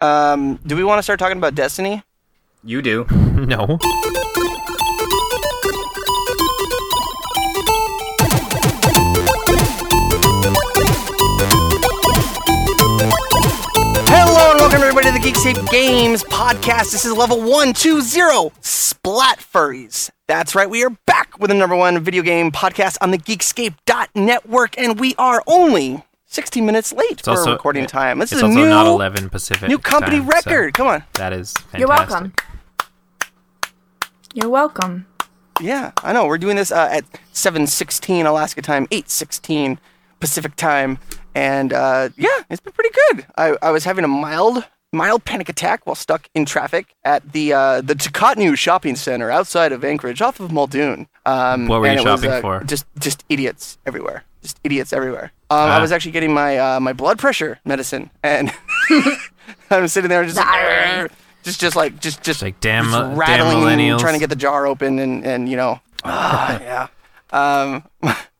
Um, do we want to start talking about Destiny? You do. No. Hello and welcome everybody to the Geekscape Games podcast. This is level 120 Splat Furries. That's right, we are back with the number one video game podcast on the Geekscape.network, and we are only 16 minutes late for also- recording time. This it's is a also new, not 11 Pacific. new company time, so record. Come on. that is fantastic. You're welcome. You're welcome. Yeah, I know. We're doing this uh, at 7:16 Alaska time, 8:16 Pacific time, and uh, yeah, it's been pretty good. I, I was having a mild mild panic attack while stuck in traffic at the uh, the Tikahtnu shopping center outside of Anchorage, off of Muldoon. Um, What were and you it was, shopping uh, for? Just just idiots everywhere. Just idiots everywhere. Um, I Ah. was actually getting my uh, my blood pressure medicine, and I'm sitting there just like, just just like just just like, damn, just uh, damn rattling, millennials. trying to get the jar open, and and you know, ah, yeah. Um,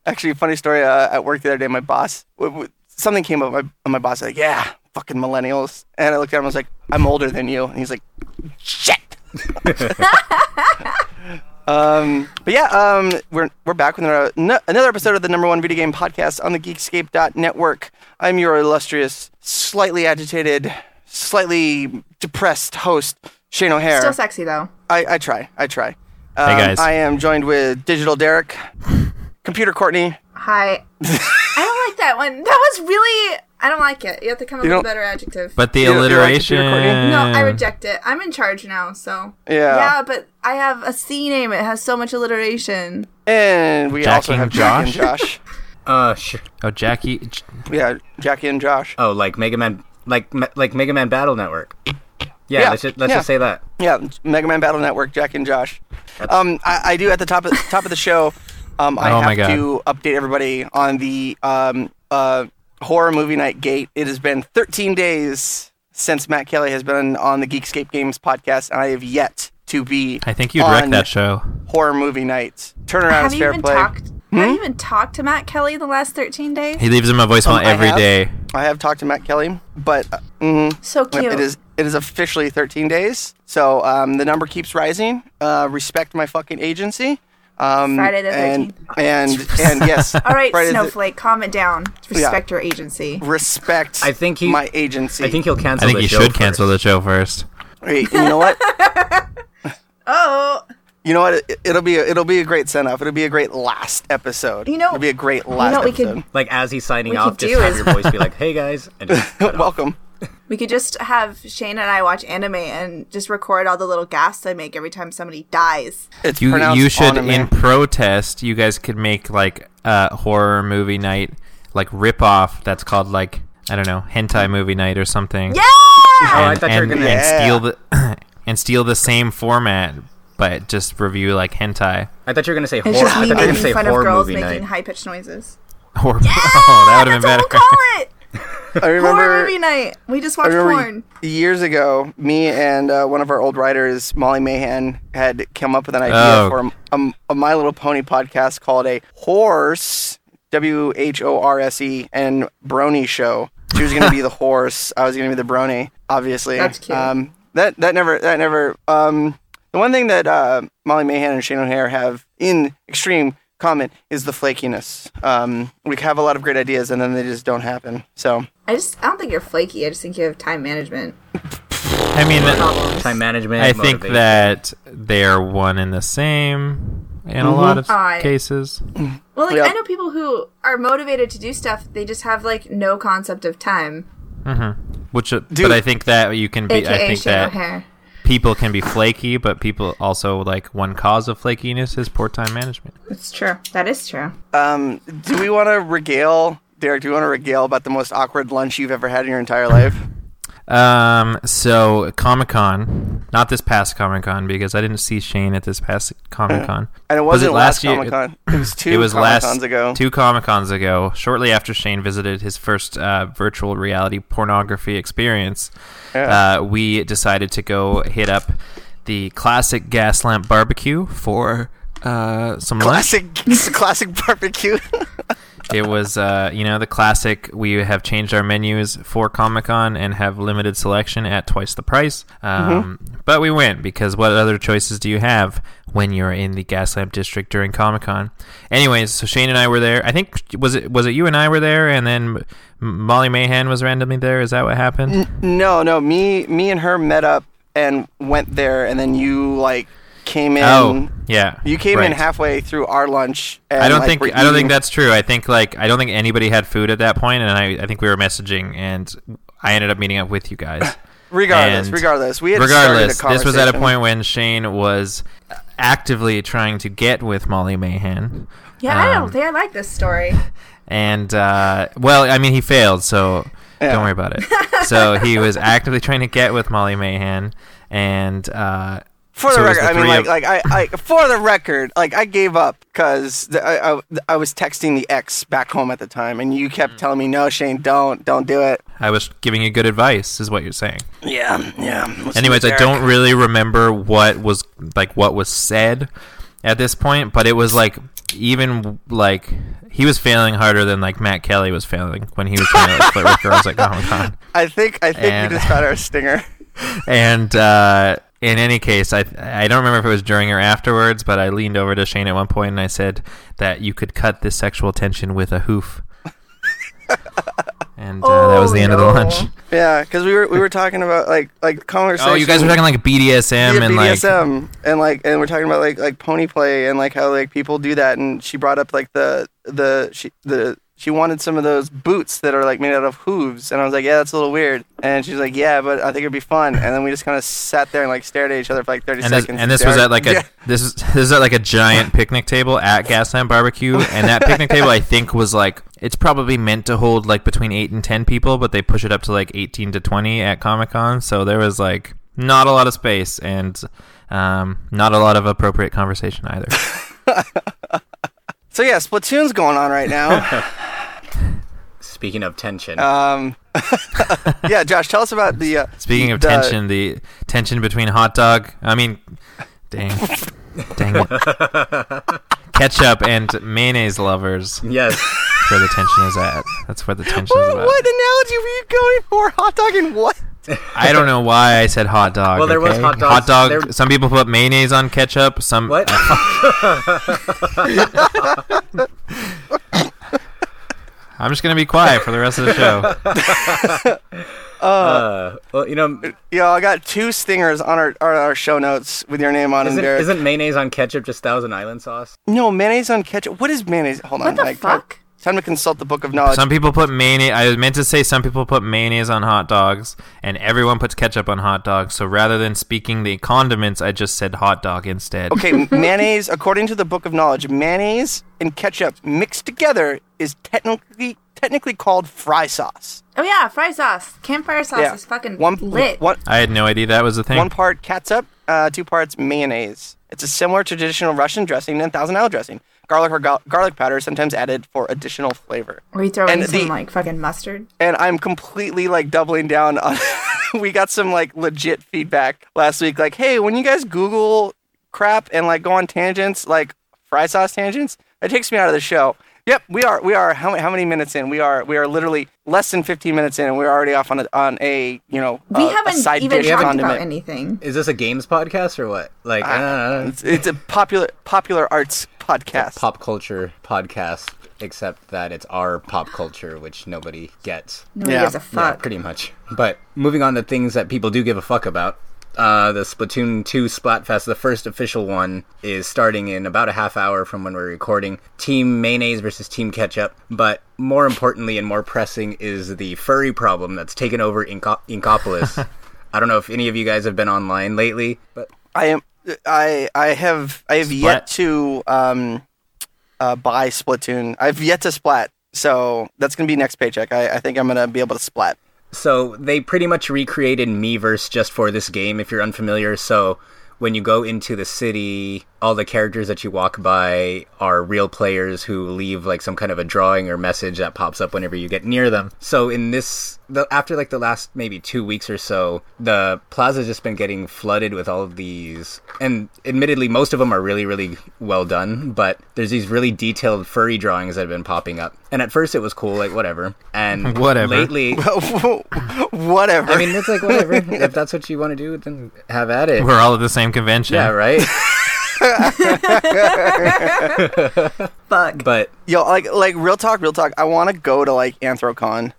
actually, funny story. Uh, at work the other day, my boss, w- w- something came up. My my boss like, "Yeah, fucking millennials," and I looked at him. I was like, "I'm older than you," and he's like, "Shit." Um, but yeah, um, we're we're back with another, no- another episode of the number one video game podcast on the Geekscape.network. I'm your illustrious, slightly agitated, slightly depressed host, Shane O'Hare. Still sexy though. I, I try. I try. Um, Hey, guys. I am joined with Digital Derek, Computer Courtney. Hi. I don't like that one. That was really. I don't like it. You have to come up You with a better adjective. But the You don't- you don't like alliteration. no, I reject it. I'm in charge now, so. Yeah. Yeah, but I have a C name. It has so much alliteration. And we also have and Jackie and Josh? Josh. Uh, sure. Oh, Jackie. Yeah, Jackie and Josh. Oh, like Mega Man, like Me- like Mega Man Battle Network. Yeah, Yeah, let's just, let's yeah. just say that. Yeah, Mega Man Battle Network, Jackie and Josh. Um, I, I do at the top of top of the show. Um, I Oh have to update everybody on the um, uh, horror movie night gate. It has been 13 days since Matt Kelly has been on the Geekscape Games podcast, and I have yet to be. I think you direct on that show. horror movie nights. Turnaround have is fair play. talked? Have you even talked to Matt Kelly the last 13 days? He leaves him a voicemail Um, I every have. day. I have talked to Matt Kelly, but uh, mhm, so cute. it is it is officially 13 days. So um, the number keeps rising. Uh, respect my fucking agency. Um, Friday the and and and yes. All right, Friday the- Snowflake, calm it down. Respect your agency. respect. I think he- my agency. I think he'll cancel. I think the you show should cancel the show first. Wait, you know what? Oh, You know what? It, it'll be a, it'll be a great send off. It'll be a great last episode. You know- it'll be a great you last know what we could episode. Like as he's signing off, could just have is- your voice be like, "Hey guys," and just cut off. Welcome. we could just have Shane and I watch anime and just record all the little gasps I make every time somebody dies. It's You pronounced you should anime. in protest. You guys could make like a horror movie night, like rip off. That's called like I don't know hentai movie night or something. Yeah. Oh, I and, thought you were and, gonna. and Yeah. steal the and steal the same format, but just review like hentai. I thought you were gonna say It's horror. just I me thought you were gonna say fun of horror girls movie making night. high pitched noises. Or, oh, that would have been That's better. what we'll call it. I remember Horror movie night. We just watched porn. years ago, me and uh, one of our old writers, Molly Mahan, had come up with an idea Oh. for a, a, a My Little Pony podcast called a horse, W H O R S E, and brony show. She was going to be the horse. I was going to be the brony. Obviously, That's cute. Um, that that never that never. Um, the one thing that uh, Molly Mahan and Shane O'Hare have in extreme common is the flakiness. Um, we have a lot of great ideas, and then they just don't happen. So. I just I don't think you're flaky. I just think you have time management I mean, problems. Time management. I think that they are one and the same in a lot of I- cases. Well, like Yeah. I know people who are motivated to do stuff. They just have like no concept of time. Which, uh, Dude. but I think that you can be. I AKA think Shane that O'Hare. People can be flaky, but people also like one cause of flakiness is poor time management. It's true. That is true. Um, do we want to regale, Derek? Do you want to regale about the most awkward lunch you've ever had in your entire life? Um, so Comic Con, not this past Comic Con because I didn't see Shane at this past Comic Con. And it Was wasn't it last last? Comic Con. It was two it was Comic last ago. two Comic Cons ago, shortly after Shane visited his first uh, virtual reality pornography experience. Yeah. Uh, we decided to go hit up the classic gas lamp barbecue for uh, some lunch. classic, classic barbecue. It was uh, you know the classic. We have changed our menus for Comic Con and have limited selection at twice the price. Um, But we went because what other choices do you have when you're in the Gaslamp District during Comic Con? Anyways, so Shane and I were there. I think was it was it you and I were there, and then Molly Mahan was randomly there. Is that what happened? No, no, me, me and her met up and went there, and then you like came in. oh, yeah. You came in halfway through our lunch. And, I don't like, think I don't think that's true. I think like I don't think anybody had food at that point, and I, I think we were messaging, and I ended up meeting up with you guys. Regardless, and regardless, we had started Regardless, a this was at a point when Shane was actively trying to get with Molly Mahan, Yeah, I Um, don't think I like this story. and uh, well, I mean he failed, so Yeah. don't worry about it. so he was actively trying to get with Molly Mahan, and uh, For So the record, the I mean, like, of- like I, I, for the record, like I gave up because I, I, I was texting the ex back home at the time, and you Mm. kept telling me, "No, Shane, don't, don't do it." I was giving you good advice, is what you're saying. Yeah, yeah. Listen to Anyways, I don't really remember what was like what was said at this point, but it was like even like he was failing harder than like Matt Kelly was failing when he was trying to like, flirt with girls at Comic Con. I think, I think And- you just got our stinger. And uh, in any case, I I don't remember if it was during or afterwards, but I leaned over to Shane at one point and I said that you could cut this sexual tension with a hoof. And uh, that was Oh, the end of the lunch. Yeah, because we were we were talking about like like conversation. Oh, you guys were talking like BDSM yeah, and like BDSM and like and we're talking about like like pony play and like how like people do that and she brought up like the the she the she wanted some of those boots that are like made out of hooves. And I was like yeah that's a little weird. And she's like yeah but I think it'd be fun. And then we just kind of sat there and like stared at each other for like thirty and this, seconds and this was at like a this is this is at like a giant picnic table at Gaslamp Barbecue, and that picnic table I think was like it's probably meant to hold like between eight and ten people, but they push it up to like eighteen to twenty at Comic Con, so there was like not a lot of space and um, not a lot of appropriate conversation either. so yeah Splatoon's going on right now Speaking of tension, um yeah Josh tell us about the uh, Speaking of the- tension, the tension between hot dog, I mean, dang, dang it, ketchup and mayonnaise lovers. yes, That's where the tension is at. That's where the tension is what, what analogy were you going for hot dog and what I don't know why I said hot dog. Well, there was hot dogs. Hot dog. There- Some people put mayonnaise on ketchup. Some. what? I'm just gonna be quiet for the rest of the show. uh, well, you know, Yo, I got two stingers on our on our show notes with your name on them, isn't, isn't mayonnaise on ketchup just Thousand Island sauce? No, mayonnaise on ketchup. What is mayonnaise? Hold on. What the like, fuck? Time to consult the book of knowledge. Some people put mayonnaise. I meant to say some people put mayonnaise on hot dogs, and everyone puts ketchup on hot dogs. So rather than speaking the condiments, I just said hot dog instead. okay, mayonnaise, according to the book of knowledge, mayonnaise and ketchup mixed together is technically technically called fry sauce. Oh yeah, fry sauce. Campfire sauce Yeah. is fucking One lit. One, I had no idea that was a thing. one part catsup, uh, two parts mayonnaise. It's a similar traditional Russian dressing and Thousand Isle dressing. Garlic or ga- garlic powder is sometimes added for additional flavor. Or you throw in And some the- like fucking mustard. and I'm completely like doubling down on. we got some like legit feedback last week, like, hey, when you guys Google crap and like go on tangents, like fry sauce tangents, it takes me out of the show. Yep, we are. We are. How, many- how many minutes in? We are. We are literally less than 15 minutes in, and we're already off on a on a you know We a, a haven't side even dish talked condiment. about anything. Is this a games podcast or what? Like, uh, It's, it's a popular popular arts podcast. pop culture podcast, except that it's our pop culture, which nobody gets. Nobody Yeah. gives a Yeah, fuck. pretty much. But moving on to things that people do give a fuck about. Uh, the Splatoon 2 Splatfest, the first official one, is starting in about a half hour from when we're recording. Team Mayonnaise versus Team Ketchup. But more importantly and more pressing is the furry problem that's taken over Inco- Inkopolis. I don't know if any of you guys have been online lately, but I am. I I have I have yet to um, uh, buy Splatoon. I've yet to splat, so that's gonna be next paycheck. I, I think I'm gonna be able to splat. So they pretty much recreated Miiverse just for this game, if you're unfamiliar. So when you go into the city, all the characters that you walk by are real players who leave like some kind of a drawing or message that pops up whenever you get near them. So in this, the, after like the last maybe two weeks or so, the plaza's just been getting flooded with all of these, and admittedly, most of them are really really well done. But there's these really detailed furry drawings that have been popping up, and at first it was cool, like whatever, and Whatever. lately. Whatever. I mean, it's like whatever. if that's what you want to do, then have at it. We're all at the same convention. Yeah, right. Fuck. but Yo, like like real talk, real talk. I want to go to like Anthrocon.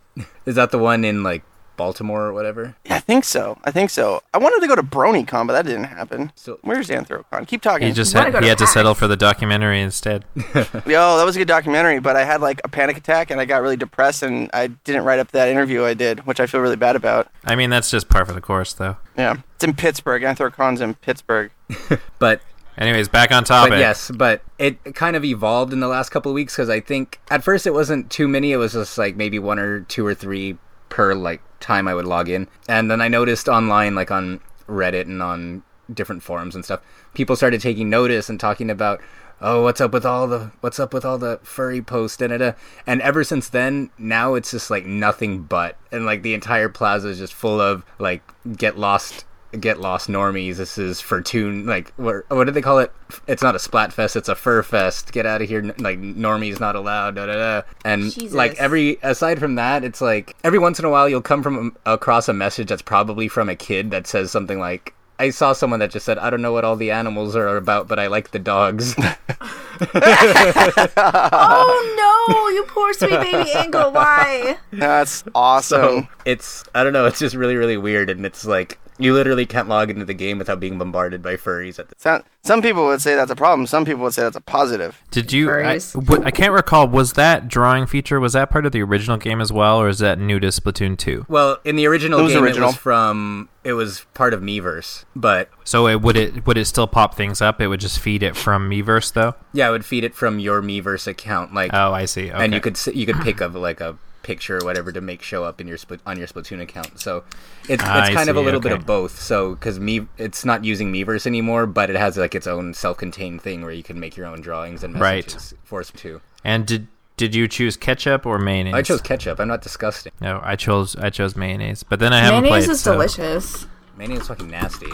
is that the one in like Baltimore or whatever? Yeah, I think so. I think so. I wanted to go to BronyCon, but that didn't happen. So- Where's Anthrocon? Keep talking. He just had, he to had to settle for the documentary instead. Yo, that was a good documentary, but I had like a panic attack and I got really depressed and I didn't write up that interview I did, which I feel really bad about. I mean, that's just par for the course, though. Yeah, it's in Pittsburgh. Anthrocon's in Pittsburgh. But Anyways, back on topic. but yes, but it kind of evolved in the last couple of weeks because I think at first it wasn't too many. It was just like maybe one or two or three per like time I would log in, and then I noticed online, like on Reddit and on different forums and stuff, people started taking notice and talking about. Oh, what's up with all the what's up with all the furry posts da, da. and ever since then now it's just like nothing but and like the entire plaza is just full of like get lost get lost normies. This is for Fortune. Like what? What do they call it? It's not a splat fest. It's a fur fest. Get out of here. Like normies not allowed. Da da da. And Jesus. like every aside from that, it's like every once in a while you'll come from um, across a message that's probably from a kid that says something like. I saw someone that just said, "I don't know what all the animals are about, but I like the dogs." oh no, you poor sweet baby Angle. Why? That's awesome. so it's I don't know. It's just really really weird, and it's like you literally can't log into the game without being bombarded by furries at the Some, some people would say that's a problem. Some people would say that's a positive. Did you? I, Furries. w- I can't recall. Was that drawing feature? Was that part of the original game as well, or is that new to Splatoon two? Well, in the original It was game, original. it was from it was part of Miiverse, but So it would it would it still pop things up? It would just feed it from Miiverse though. yeah, it would feed it from your Miiverse account, like, Oh, I see. Okay. and you could s- you could pick up like a picture or whatever to make show up in your split on your Splatoon account. So it's Ah, it's I kind of a see, little bit of both. So because me, it's not using Miiverse anymore, but it has like its own self-contained thing where you can make your own drawings and Right. messages for Splatoon. And did did you choose ketchup or mayonnaise? I chose ketchup. I'm not disgusting. No, I chose I chose mayonnaise. But then I haven't Mayonnaise played. is so- delicious. Mayonnaise is fucking nasty.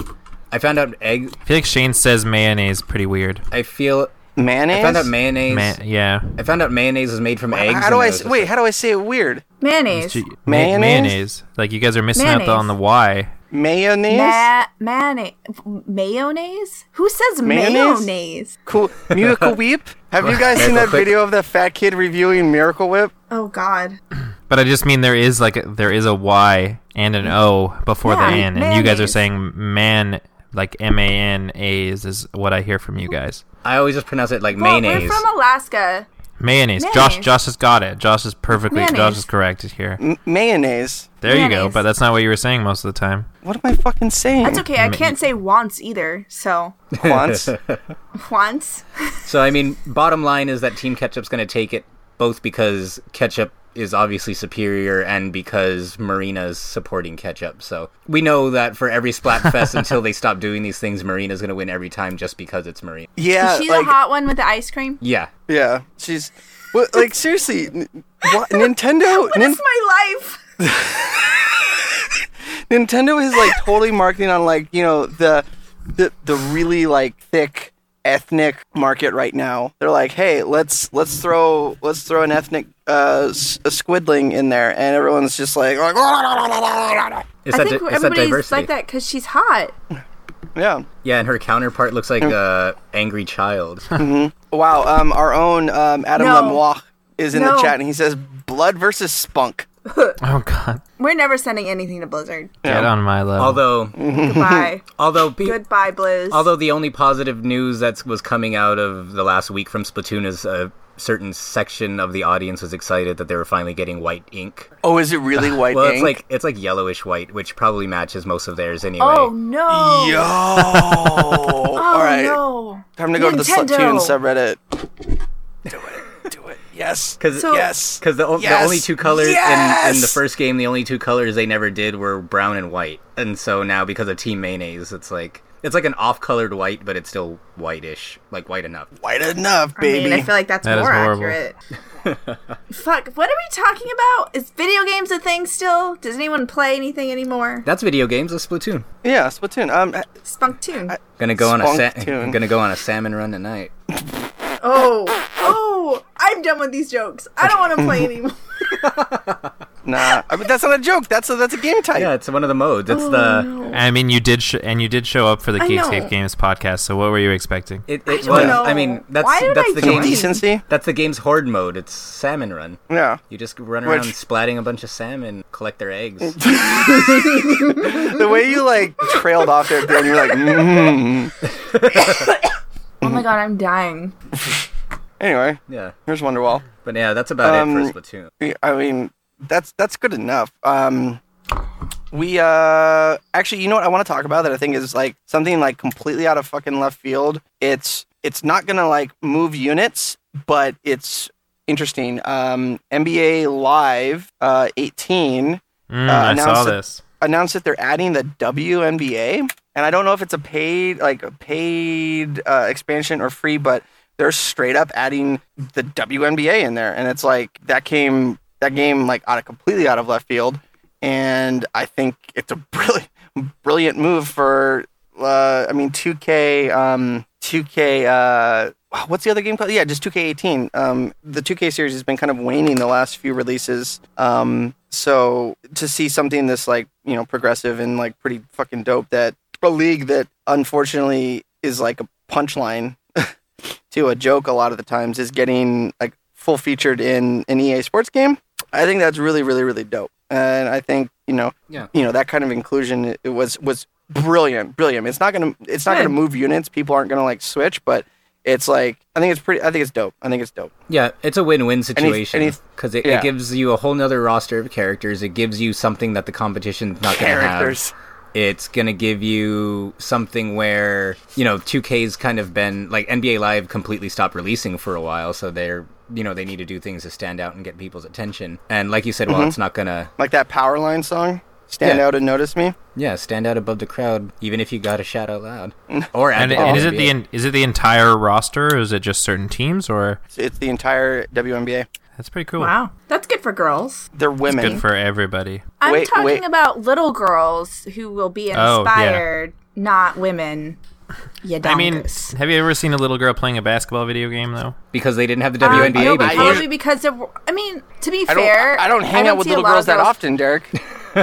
I found out egg. I feel like Shane says mayonnaise pretty weird. I feel. Mayonnaise. I found out mayonnaise. Ma- yeah. I found out mayonnaise is made from eggs. How do and I was s- just wait? How do I say it weird? Mayonnaise. Gee, ma- Mayonnaise? mayonnaise. Like you guys are missing out on the Y. Mayonnaise. Ma- mayonnaise. Mayonnaise? Who says Mayonnaise? mayonnaise? Cool. Miracle Whip. Have you guys seen that video of the fat kid reviewing Miracle Whip? Oh God. But I just mean there is like a, there is a Y and an mm. O before the Yeah, N, and you guys are saying man like M A N A is is what I hear from you guys. I always just pronounce it like Well, mayonnaise. we're from Alaska. Mayonnaise. Josh Mayonnaise. Josh has got it. Josh is perfectly Josh is correct here. M- mayonnaise. There you go. But that's not what you were saying most of the time. What am I fucking saying? That's okay. I can't say once either. So Once. once. So I mean, bottom line is that Team Ketchup's going to take it both because Ketchup is obviously superior and because Marina's supporting Ketchup. So we know that for every Splatfest until they stop doing these things, Marina's going to win every time just because it's Marina. Yeah. Is she like, the hot one with the ice cream? Yeah. Yeah. She's. Well, like seriously, n- what, Nintendo. What Nin- is my life? Nintendo is like totally marketing on like you know the the the really like thick ethnic market right now. They're like, hey, let's let's throw let's throw an ethnic uh s- a squidling in there, and everyone's just like, It's I that, think di- it's that everybody's diversity. like that because she's hot. yeah. Yeah, and her counterpart looks like a angry child. Wow. Um, our own um Adam No. Lemois is in No. the chat, and he says blood versus spunk. Oh God. We're never sending anything to Blizzard. Get on my level. although, Goodbye. although, pe- Goodbye, Blizz. although the only positive news that was coming out of the last week from Splatoon is a certain section of the audience was excited that they were finally getting white ink. Oh, is it really white Well, ink? it's like it's like yellowish white, which probably matches most of theirs anyway. oh no. Yo. Oh All right. no. Time to go to the Nintendo. Splatoon subreddit. Do it. Do it. Yes. Because So- yes. the, o- Yes. the only two colors in, in the first game, the only two colors they never did were brown and white, and so now because of Team Mayonnaise, it's like It's like an off-colored white, but it's still whitish, like white enough. White enough, baby. I mean, I feel like that's That is more accurate. Fuck, what are we talking about? Is video games a thing still? Does anyone play anything anymore? That's video games. That's Splatoon. yeah, Splatoon. Um, Spunktoon. Gonna go on a sa- gonna go on a salmon run tonight. Oh, oh, I'm done with these jokes. I don't want to play anymore. nah, I mean, that's not a joke. That's a that's a game type. Yeah, it's one of the modes. It's the I mean, you did, sh- and you did show up for the I Geekscape know. Games podcast. So what were you expecting? it, I it don't was. know. I mean, that's Why that's I the join? game. Decency. That's the game's horde mode. It's salmon run. Yeah. You just run around Which- splatting a bunch of salmon, collect their eggs. The way you like trailed off there at the end, you're like, mm. oh my god, I'm dying. anyway. yeah, Here's Wonderwall. but yeah, that's about Um, it for Splatoon. I mean, that's that's good enough. Um, we uh actually, you know what I want to talk about that I think is like something like completely out of fucking left field. It's it's not gonna like move units, but it's interesting. Um, NBA Live uh 18 Mm, Uh, I saw this. announced that they're adding the WNBA, and I don't know if it's a paid like a paid uh, expansion or free, but they're straight up adding the WNBA in there, and it's like that came that game like out of completely out of left field, and I think it's a brilliant brilliant move for uh, I mean 2K um 2K uh what's the other game called? Yeah, just 2K18. Um, the 2K series has been kind of waning the last few releases. Um, so to see something this like you know progressive and like pretty fucking dope that a league that unfortunately is like a punchline to a joke a lot of the times is getting like full featured in an EA Sports game. I think that's really really really dope, and I think you know Yeah. you know that kind of inclusion it, was was brilliant brilliant. It's not gonna it's not Good. gonna move units. People aren't gonna like switch, but it's like I think it's pretty. I think it's dope. I think it's dope. Yeah, it's a win-win situation because it, yeah. it gives you a whole nother roster of characters. It gives you something that the competition's not going to have. It's going to give you something where you know 2K's kind of been like NBA Live completely stopped releasing for a while, so they're you know they need to do things to stand out and get people's attention. And like you said, Mm-hmm. well, it's not gonna Like that power line song. Stand Yeah. out and notice me. yeah stand out above the crowd, even if you got a shout out loud or And, and is it the NBA. is it the entire roster, or is it just certain teams, or It's, it's the entire WNBA. that's pretty cool. Wow, that's good for girls. They're It's women. good for everybody. I'm Wait, talking wait. about little girls who will be Oh, yeah. inspired, not women. You I mean, have you ever seen a little girl playing a basketball video game though? because they didn't have the Um, WNBA no, before. probably because there were, I mean, to be I don't. fair, I don't hang out with little lot girls that often, Derek.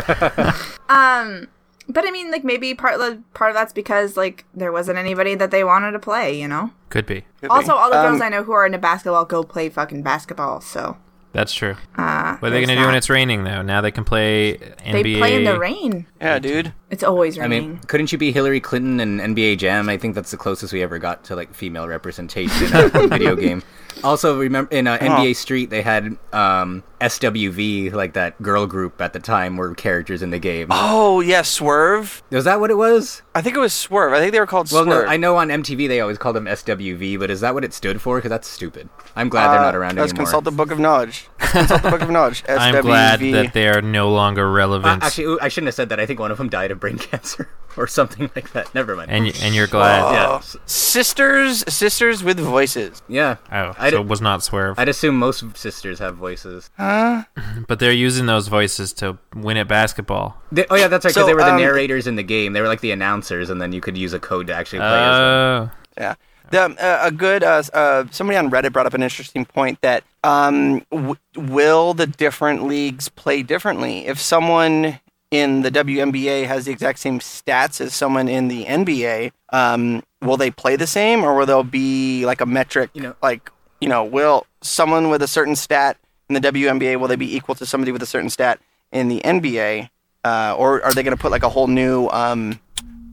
Um, but I mean, like maybe part of part of that's because like there wasn't anybody that they wanted to play. You know. Could be. Could be. Also, all the girls Um, I know who are into basketball go play fucking basketball. So That's true. uh, What are they gonna do when it's raining though? Now they can play NBA. They play in the rain. Yeah, dude. It's always raining. I mean, couldn't you be Hillary Clinton and NBA Jam? I think that's the closest we ever got to like female representation in a video game. Also, remember in uh, NBA Street they had um, SWV, like that girl group at the time, were characters in the game. Oh yeah, Swerve. Was that what it was? I think it was Swerve. I think they were called Well, Swerve. no, I know on MTV they always called them SWV, but is that what it stood for? Because that's stupid. I'm glad they're Uh, not around Let's anymore. consult the Book of Knowledge. Let's consult the Book of Knowledge. I'm glad that they are no longer Uh, relevant, actually, I shouldn't have said that. I think one of them died of brain cancer or something like that. Never mind. and y- and you're glad. Oh, yeah. sisters, sisters with voices. yeah. Oh, I'd, so it was not swerve. I'd assume most sisters have voices. but they're using those voices to win at basketball. They, oh yeah, that's right. Because So, they were the um, narrators in the game. They were like the announcers, and then you could use a code to actually play as them. Oh, Yeah. The, uh, a good uh, uh, somebody on Reddit brought up an interesting point that um, w- will the different leagues play differently if someone in the WNBA has the exact same stats as someone in the NBA um, will they play the same or will there be like a metric You know- like you know will someone with a certain stat in the WNBA will they be equal to somebody with a certain stat in the NBA uh, or are they going to put like a whole new um,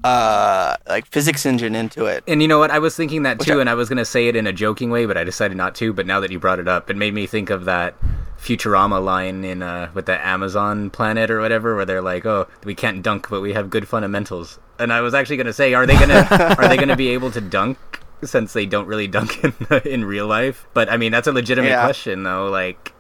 uh, like physics engine into it And you know what? I was thinking that too, I- and I was gonna say it in a joking way, but I decided not to. But now that you brought it up, it made me think of that Futurama line in uh, with the Amazon planet or whatever, where they're like, "Oh, we can't dunk, but we have good fundamentals." And I was actually gonna say, are they gonna are they gonna be able to dunk since they don't really dunk in in real life? But I mean, that's a legitimate Yeah. question, though. Like,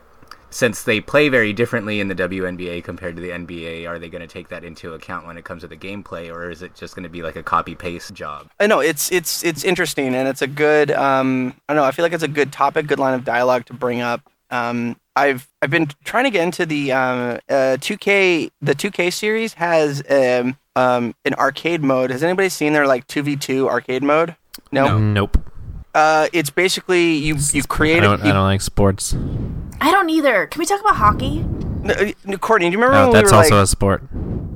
since they play very differently in the WNBA compared to the NBA, are they going to take that into account when it comes to the gameplay, or is it just going to be like a copy paste job? I know it's it's it's interesting and it's a good um I don't know I feel like it's a good topic, good line of dialogue to bring up. Um, I've I've been trying to get into the um uh 2K the 2K series has um um an arcade mode. Has anybody seen their like 2v2 arcade mode? No. Nope. Uh, it's basically you you create I don't, it. You, I don't like sports. I don't either. Can we talk about hockey? No, uh, Courtney, do you remember No, when that's we were also like, a sport.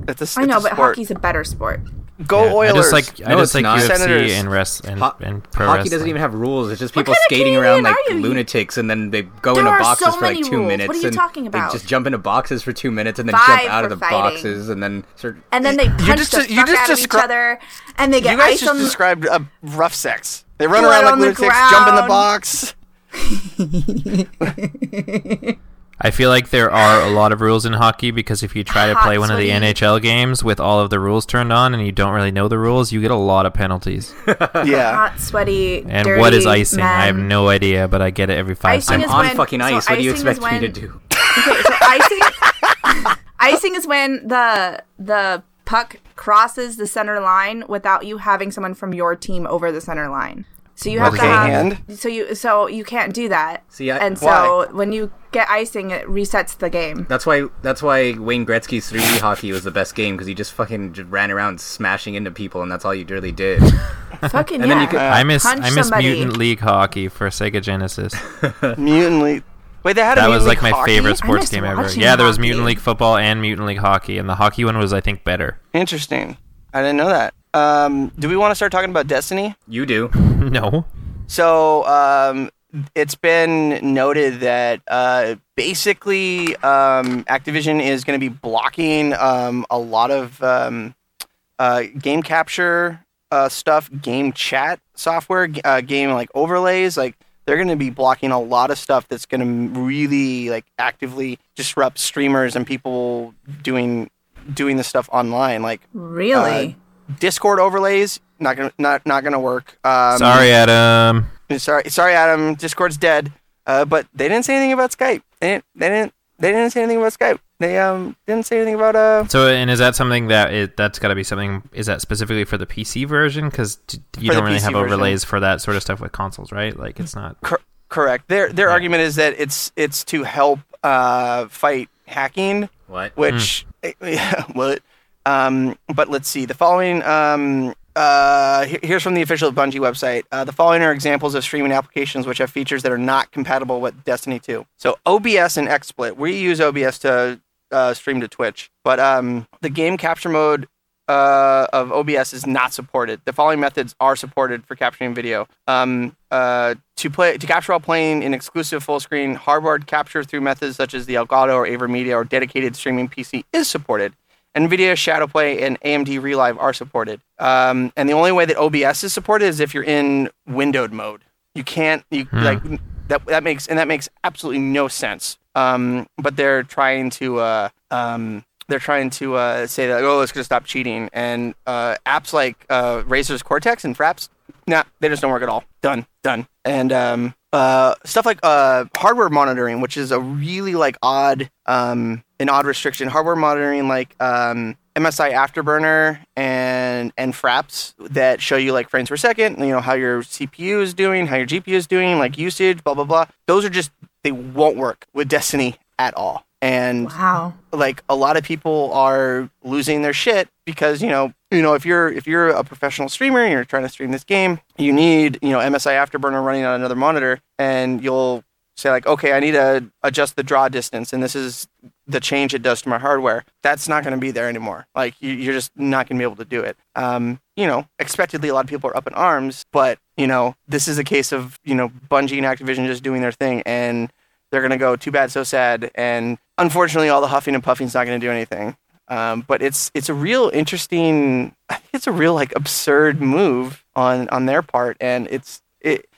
That's a, I know, it's a but sport. hockey's a better sport. Go Yeah, Oilers. I just like I just it's like not. UFC Senators. and rest and, Ho- and pro hockey wrestling. doesn't even have rules. It's just people kind of skating Canadian around like you? lunatics, and then they go There into are boxes so for like two rules. minutes. What are you and talking They about? just jump into boxes for two minutes and then Five jump out of the fighting. boxes, and then sort And then they punch just- the you fuck just out of each other, and they get you guys ice just on. described a rough sex. They run Blood around like on the lunatics, jump in the box. I feel like there are a lot of rules in hockey because if you try to Hot, play one of the sweaty. NHL games with all of the rules turned on and you don't really know the rules, you get a lot of penalties. Yeah. hot, sweaty, And dirty what is icing? I have no idea, but I get it every five Icing I'm seconds. is on when- fucking so ice. what do you icing is expect me to when- do? Okay, so icing, icing is when the the puck crosses the center line without you having someone from your team over the center line. So you have Okay, to have. and? So you so you can't do that. See, I- and so Why? when you get icing, it resets the game. That's why. That's why Wayne Gretzky's 3D hockey was the best game because he just fucking just ran around smashing into people, and that's all you really did. Fucking And yeah. then you could- uh, I miss I miss somebody. Mutant League Hockey for Sega Genesis. Mutant League. Wait, they had a That Mutant was like League my hockey? favorite sports game ever. Yeah, there was hockey. Mutant League football and Mutant League hockey, and the hockey one was I think better. Interesting. I didn't know that. Um, do we want to start talking about Destiny? you do. no. So um, it's been noted that uh, basically um, Activision is going to be blocking um, a lot of um, uh, game capture uh, stuff, game chat software, uh, game like overlays. Like they're going to be blocking a lot of stuff that's going to really like actively disrupt streamers and people doing doing this stuff online. Like really? Discord overlays, not gonna not not gonna work. Um, Sorry, Adam. Sorry, sorry, Adam. Discord's dead. Uh, but they didn't say anything about Skype. They didn't. They didn't. They didn't say anything about Skype. They um didn't say anything about uh. So, and is that something that it, that's got to be something? Is that specifically for the PC version? Because you don't really PC have version. overlays for that sort of stuff with consoles, right? Like it's not. Cor- correct. Their their argument is that it's it's to help uh fight hacking, What? which yeah, what. Um, but let's see. The following um uh here's from the official Bungie website. Uh, the following are examples of streaming applications which have features that are not compatible with Destiny 2. So OBS and XSplit. We use OBS to uh, stream to Twitch, but um the game capture mode uh, of OBS is not supported. The following methods are supported for capturing video. Um, uh, to play to capture while playing in exclusive full screen hardware capture through methods such as the Elgato or AverMedia or dedicated streaming PC is supported. NVIDIA Shadowplay and AMD Relive are supported. Um, and the only way that OBS is supported is if you're in windowed mode. You can't you like that that makes and that makes absolutely no sense. Um, but they're trying to uh, um, they're trying to uh, say that oh it's gonna stop cheating and uh, apps like uh, Razer's Cortex and Fraps nah they just don't work at all done done and um, uh, stuff like uh, hardware monitoring which is a really like odd um, an odd restriction hardware monitoring like um, MSI Afterburner and and Fraps that show you like frames per second, you know how your CPU is doing, how your GPU is doing, like usage, blah blah blah. Those are just they won't work with Destiny at all. And Wow. like a lot of people are losing their shit because you know you know if you're if you're a professional streamer and you're trying to stream this game you need you know msi afterburner running on another monitor and you'll say like okay i need to adjust the draw distance and this is the change it does to my hardware that's not going to be there anymore. Like you, you're just not going to be able to do it. Um, you know expectedly a lot of people are up in arms but you know this is a case of you know bungie and activision just doing their thing and they're going to go too bad so sad and unfortunately all the huffing and puffing is not going to do anything. Um, but it's it's a real interesting i think it's a real like absurd move on on their part and it's it it-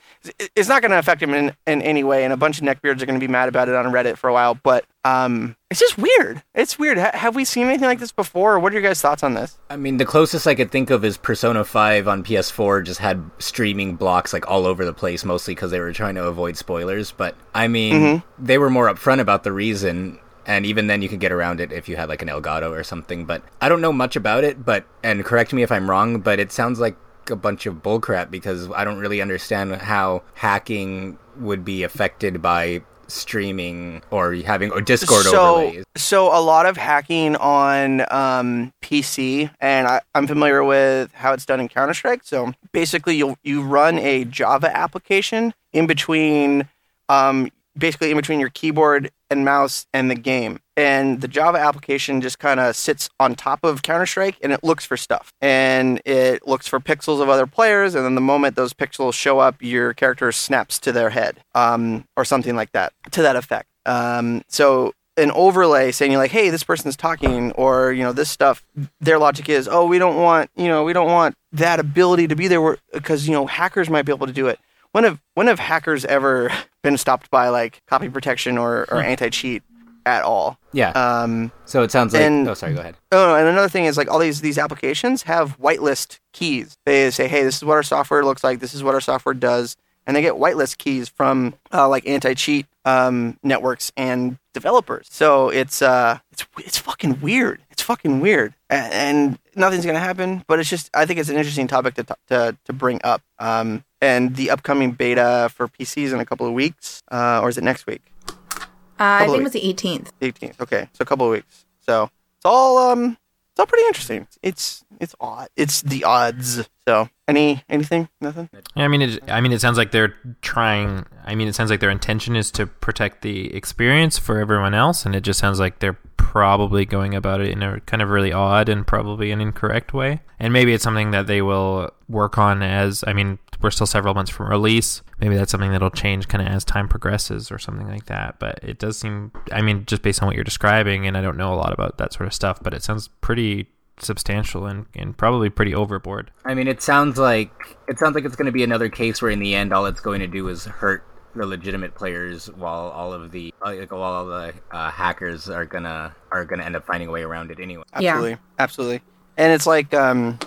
it's not going to affect him in, in any way, and a bunch of neckbeards are going to be mad about it on Reddit for a while. But um, it's just weird. It's weird. Ha- have we seen anything like this before? Or what are your guys' thoughts on this? I mean, the closest I could think of is Persona 5 on PS4 just had streaming blocks like all over the place, mostly because they were trying to avoid spoilers. But I mean, they were more upfront about the reason, and even then you could get around it if you had like an Elgato or something. But I don't know much about it, but, and correct me if I'm wrong, but it sounds like a bunch of bullcrap because I don't really understand how hacking would be affected by streaming or having or Discord so, overlays. so a lot of hacking on um, PC, and I, I'm familiar with how it's done in Counter Strike. So basically, you you run a Java application in between, um, basically in between your keyboard and mouse and the game, and the Java application just kind of sits on top of Counter Strike, and it looks for stuff, and it looks for pixels of other players, and then the moment those pixels show up, your character snaps to their head, um, or something like that, to that effect. Um, so an overlay saying like, hey, this person's talking, or you know, this stuff. Their logic is, oh, we don't want, you know, we don't want that ability to be there because you know hackers might be able to do it. When have when have hackers ever been stopped by like copy protection or, or anti cheat at all? Yeah. Um, so it sounds like. and- oh, sorry. Go ahead. Oh, and another thing is like all these these applications have whitelist keys. They say, "Hey, this is what our software looks like. This is what our software does," and they get whitelist keys from uh, like anti-cheat um, networks and developers. So it's uh, it's it's fucking weird. It's fucking weird, and, and nothing's gonna happen. But it's just I think it's an interesting topic to to to bring up. Um, and the upcoming beta for PCs in a couple of weeks, uh, or is it next week? Uh, I think it was the 18th. 18th. Okay, so a couple of weeks. So it's all um, all pretty interesting. It's it's odd. It's the odds. So any anything? Nothing. Yeah, I mean, it, I mean, it sounds like they're trying. I mean, it sounds like their intention is to protect the experience for everyone else, and it just sounds like they're probably going about it in a kind of really odd and probably an incorrect way. And maybe it's something that they will work on as. I mean, we're still several months from release. Maybe that's something that'll change kind of as time progresses or something like that. But it does seem. I mean, just based on what you're describing, and I don't know a lot about that sort of stuff, but it sounds pretty substantial and, and probably pretty overboard. I mean, it sounds like it sounds like it's going to be another case where, in the end, all it's going to do is hurt the legitimate players, while all of the like, while all the uh, hackers are gonna are gonna end up finding a way around it anyway. Yeah. Absolutely. Absolutely. And it's like um,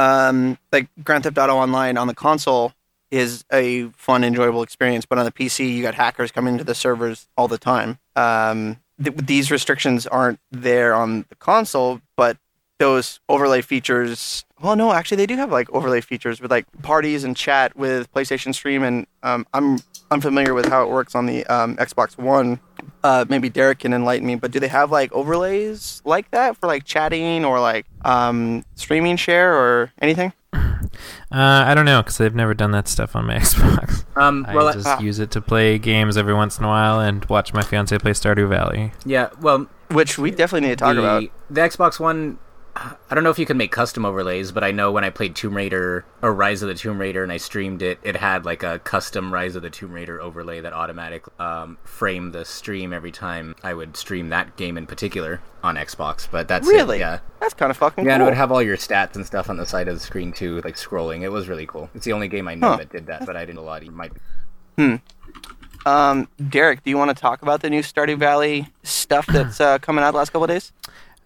um, like Grand Theft Auto Online on the console is a fun, enjoyable experience, but on the PC, you got hackers coming to the servers all the time. Um, th- these restrictions aren't there on the console, but those overlay features. Well, no, actually, they do have like overlay features with like parties and chat with PlayStation Stream, and um, I'm unfamiliar with how it works on the um, Xbox One. Uh, maybe Derek can enlighten me, but do they have like overlays like that for like chatting or like um, streaming share or anything? Uh, I don't know because I've never done that stuff on my Xbox. Um, I well, I- just ah. use it to play games every once in a while and watch my fiance play Stardew Valley. yeah, well, Which we definitely need to talk the, about. the Xbox One. I don't know if you can make custom overlays, but I know when I played Tomb Raider or Rise of the Tomb Raider and I streamed it, it had like a custom Rise of the Tomb Raider overlay that automatically um, framed the stream every time I would stream that game in particular on Xbox. But that's it, Really? yeah. That's kind of fucking Yeah, and it would have all your stats and stuff on the side of the screen too, like scrolling. It was really cool. It's the only game I know Huh. that did that, but I didn't know a lot. You might. Hmm. um, Derek, do you want to talk about the new Stardew Valley stuff that's uh, coming out the last couple of days?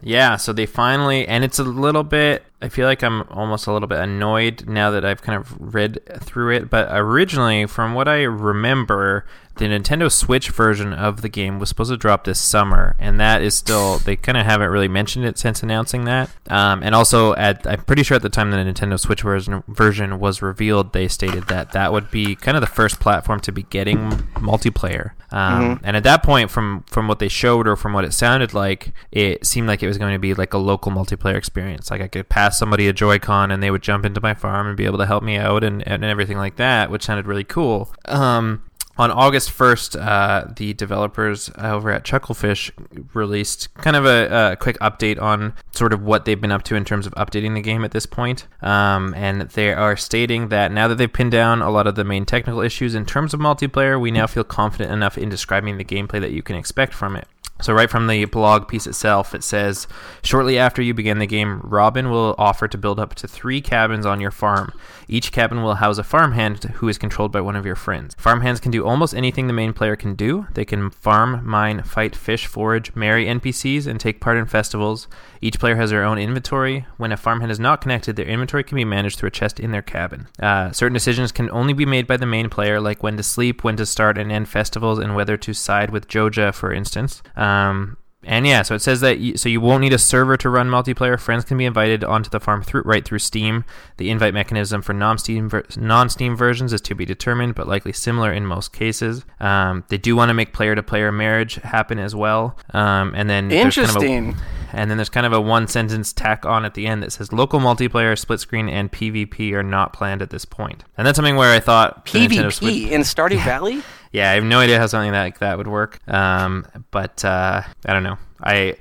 Yeah, so they finally, and it's a little bit. I feel like I'm almost a little bit annoyed now that I've kind of read through it. But originally, from what I remember, the Nintendo Switch version of the game was supposed to drop this summer, and that is still. They kind of haven't really mentioned it since announcing that. Um, and also, at I'm pretty sure at the time the Nintendo Switch version version was revealed, they stated that that would be kind of the first platform to be getting multiplayer. Um, And at that point, from from what they showed or from what it sounded like, it seemed like it was going to be like a local multiplayer experience. Like I could pass somebody a Joy-Con and they would jump into my farm and be able to help me out and, and everything like that, which sounded really cool. Um, on August 1st, uh, the developers over at Chucklefish released kind of a, a quick update on sort of what they've been up to in terms of updating the game at this point. Um, and they are stating that now that they've pinned down a lot of the main technical issues in terms of multiplayer, we now feel confident enough in describing the gameplay that you can expect from it. So, right from the blog piece itself, it says Shortly after you begin the game, Robin will offer to build up to three cabins on your farm. Each cabin will house a farmhand who is controlled by one of your friends. Farmhands can do almost anything the main player can do. They can farm, mine, fight, fish, forage, marry NPCs, and take part in festivals. Each player has their own inventory. When a farmhand is not connected, their inventory can be managed through a chest in their cabin. Uh, certain decisions can only be made by the main player, like when to sleep, when to start and end festivals, and whether to side with Joja, for instance. Um, and yeah, so it says that you, so you won't need a server to run multiplayer. Friends can be invited onto the farm through right through Steam. The invite mechanism for non-Steam ver- non-Steam versions is to be determined, but likely similar in most cases. Um, they do want to make player-to-player marriage happen as well. Um, and then there's kind of a- Interesting. and then there's kind of a one sentence tack on at the end that says local multiplayer, split screen, and PvP are not planned at this point. And that's something where I thought Nintendo Switch- PvP in Stardew Valley? Yeah, I have no idea how something like that would work. Um, but uh, I don't know. I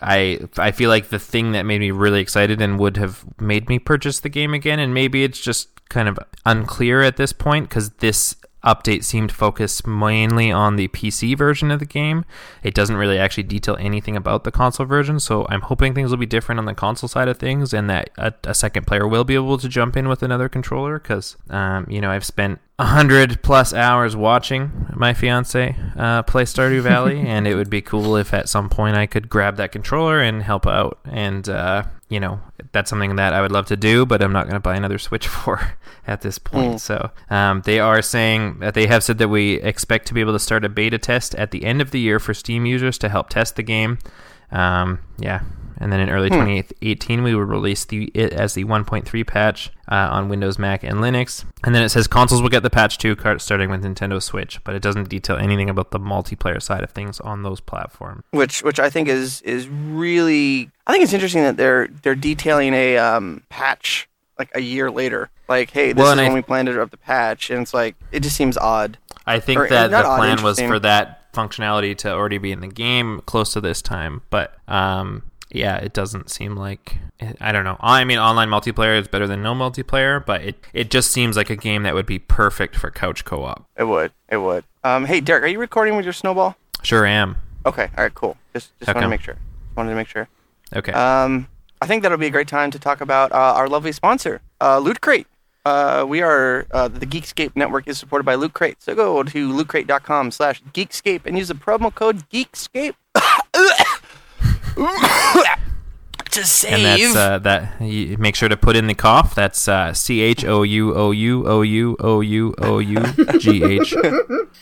I I feel like the thing that made me really excited and would have made me purchase the game again, and maybe it's just kind of unclear at this point because this update seemed focused mainly on the PC version of the game. It doesn't really actually detail anything about the console version, so I'm hoping things will be different on the console side of things, and that a, a second player will be able to jump in with another controller. Because um, you know I've spent a hundred plus hours watching my fiance uh, play Stardew Valley, and it would be cool if at some point I could grab that controller and help out. And uh, you know that's something that I would love to do, but I'm not going to buy another Switch for at this point. So um, they are saying that they have said that we expect to be able to start a beta test at the end of the year for Steam users to help test the game. Um, yeah. And then in early 2018, we will release the it as the 1.3 patch uh, on Windows, Mac, and Linux. And then it says consoles will get the patch too, starting with Nintendo Switch, but it doesn't detail anything about the multiplayer side of things on those platforms. which which I think is is really I think it's interesting that they're they're detailing a um, patch like a year later. Like, hey, this Well, is I- when we planned to drop the patch, and it's like it just seems odd. I think Or, that the odd, plan was for that functionality to already be in the game close to this time, but um, yeah, it doesn't seem like I don't know. I mean, online multiplayer is better than no multiplayer, but it it just seems like a game that would be perfect for couch co-op. It would, it would. Um, hey, Derek, are you recording with your snowball? Sure am. Okay, all right, cool. Just just How wanted to make sure. Wanted to make sure. Okay. Um, I think that'll be a great time to talk about uh, our lovely sponsor, uh, Loot Crate. Uh, we are uh, the Geekscape network is supported by Loot Crate. So go to lootcrate.com slash Geekscape and use the promo code Geekscape to save. and that's uh, that. You make sure to put in the cough. That's uh, C H O U O U O U O U O U G H.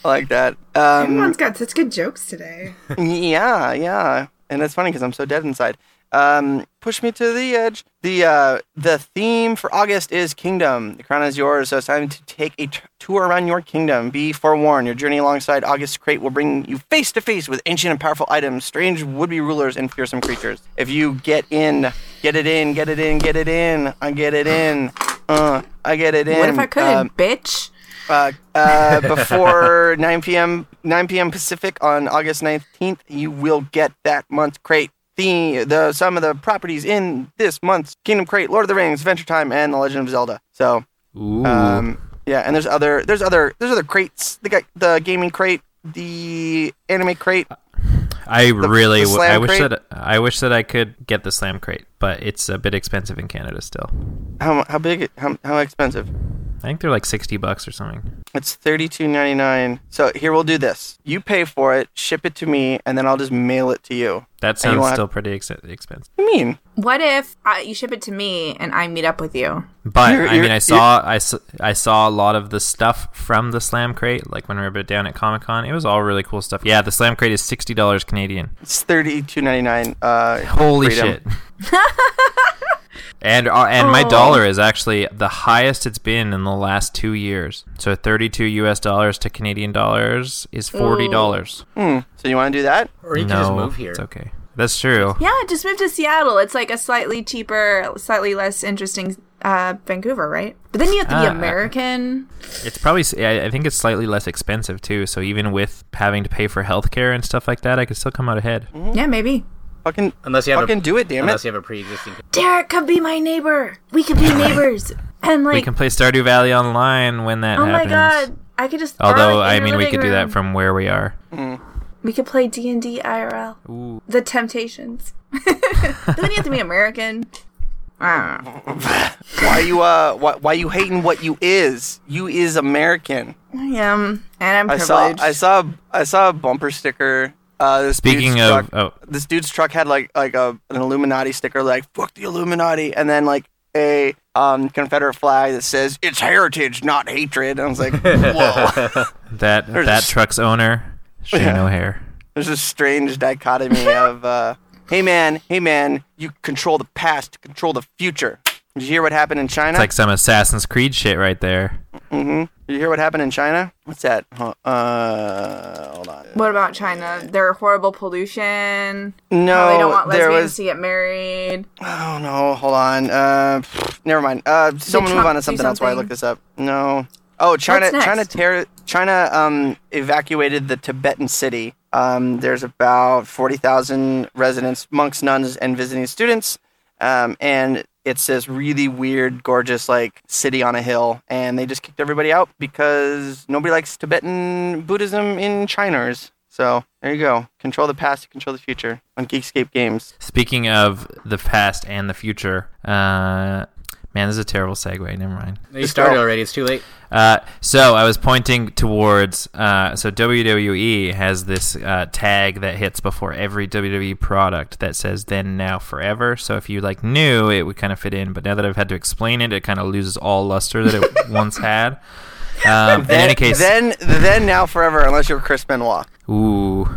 I like that. Um, Everyone's got such good jokes today. yeah, yeah, and it's funny because I'm so dead inside. Um, push me to the edge. The uh, the theme for August is Kingdom. The crown is yours, so it's time to take a t- tour around your kingdom. Be forewarned, your journey alongside August's Crate will bring you face to face with ancient and powerful items, strange would-be rulers, and fearsome creatures. If you get in, get it in, get it in, get it in, I get it in. Uh, I get it in. What if I couldn't, Um, bitch? uh, uh, before 9 p.m. 9 p.m. Pacific on August 19th, you will get that month's crate. The, the some of the properties in this month's Kingdom Crate, Lord of the Rings, Adventure Time, and The Legend of Zelda. So, Ooh. um, yeah, and there's other there's other there's other crates. The the gaming crate, the anime crate. I really, the I wish crate? that I wish that I could get the slam crate, but it's a bit expensive in Canada still. How how big? How how expensive? I think they're like sixty bucks or something. It's thirty two ninety nine. So here we'll do this. You pay for it, ship it to me, and then I'll just mail it to you. That And you sounds have- still pretty ex- expensive. What do you mean? What if uh, you ship it to me and I meet up with you? But You're- I mean, you're- I saw I, s- I saw a lot of the stuff from the slam crate, like when we were down at Comic Con. It was all really cool stuff. Yeah, the slam crate is sixty dollars Canadian. It's thirty two ninety nine. Uh, Holy freedom. shit! and uh, and my Oh. dollar is actually the highest it's been in the last two years. So thirty two U.S. dollars to Canadian dollars is forty dollars. Hmm. So you want to do that? Or you no, can just move here. It's okay. That's true. Yeah, just move to Seattle. It's like a slightly cheaper, slightly less interesting uh, Vancouver, right? But then you have to be Uh, American. It's probably I think it's slightly less expensive too. So even with having to pay for healthcare and stuff like that, I could still come out ahead. Yeah, maybe. Fucking Unless you have fucking a, do it, damn unless it. you have a pre-existing. Derek, come be my neighbor. We could be neighbors. and like we can play Stardew Valley online when that oh my god, I could just. Although it in I mean, we living could do that from where we are. We could play D and D IRL. Ooh. The Temptations. Doesn't he have to be American? I don't know. Why you uh why, why you hating what you is? You is American. I am, and I'm I saw I saw I saw a bumper sticker. Uh, this Speaking of- truck, oh. this dude's truck had like like a an Illuminati sticker, like "fuck the Illuminati," and then like a um Confederate flag that says "it's heritage, not hatred." And I was like, whoa. That There's that a- truck's owner, Shane Yeah. O'Hare. There's a strange dichotomy of, uh, hey man, hey man, you control the past to control the future. Did you hear what happened in China? It's like some Assassin's Creed shit right there. Did you hear what happened in China? What's that? Uh, hold on. what about China? Their horrible pollution. No, how they don't want there lesbians was. to get married. Oh no, hold on. Uh, never mind. Uh, someone move on to do something else while I look this up. No. Oh, China, China, ter- China, um, evacuated the Tibetan city. Um, there's about forty thousand residents, monks, nuns, and visiting students. Um, and it's this really weird, gorgeous, like city on a hill, and they just kicked everybody out because nobody likes Tibetan Buddhism in Chiners. So there you go. Control the past, control the future on Geekscape Games. Speaking of the past and the future, uh, man, this is a terrible segue. Never mind. You started go. already. It's too late. Uh, so I was pointing towards. Uh, so WWE has this uh, tag that hits before every WWE product that says "Then, Now, Forever." So if you like knew, it would kind of fit in. But now that I've had to explain it, it kind of loses all luster that it once had. Um, in any case, then, then, now, forever, unless you're Chris Benoit. ooh,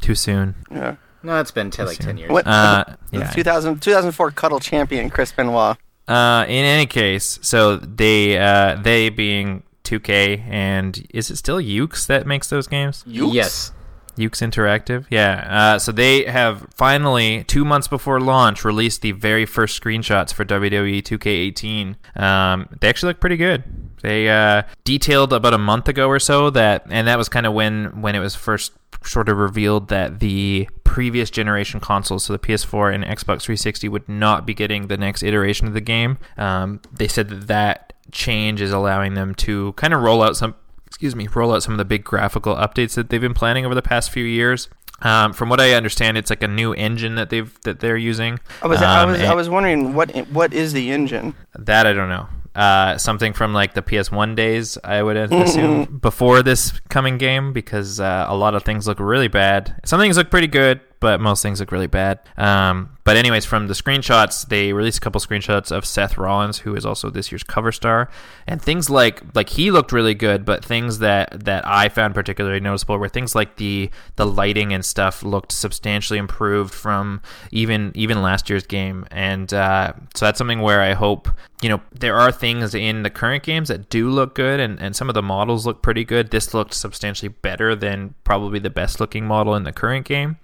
too soon. Yeah. No, it's been t- like ten years. What? Uh, yeah. 2000, 2004 Cuddle Champion, Chris Benoit. Uh, in any case, so they uh, they being 2K and is it still Yuke's that makes those games? Yuke's? Yes. Yuke's Interactive, yeah. Uh, so they have finally, two months before launch, released the very first screenshots for WWE 2K18. Um, they actually look pretty good. They uh, detailed about a month ago or so that, and that was kind of when when it was first sort of revealed that the previous generation consoles, so the PS4 and Xbox 360, would not be getting the next iteration of the game. Um, they said that that change is allowing them to kind of roll out some excuse me, roll out some of the big graphical updates that they've been planning over the past few years. Um, from what I understand, it's like a new engine that they've that they're using. I was, I Um, was, I was wondering what, what is the engine? that I don't know. Uh, something from like the PS1 days, I would assume, before this coming game, because uh, a lot of things look really bad. Some things look pretty good, but most things look really bad. Um, but anyways, from the screenshots, they released a couple screenshots of Seth Rollins, who is also this year's cover star, and things like like he looked really good, but things that that I found particularly noticeable were things like the the lighting and stuff looked substantially improved from even even last year's game, and uh, so that's something where I hope you know there are things in the current games that do look good, and and some of the models look pretty good. This looked substantially better than probably the best looking model in the current game.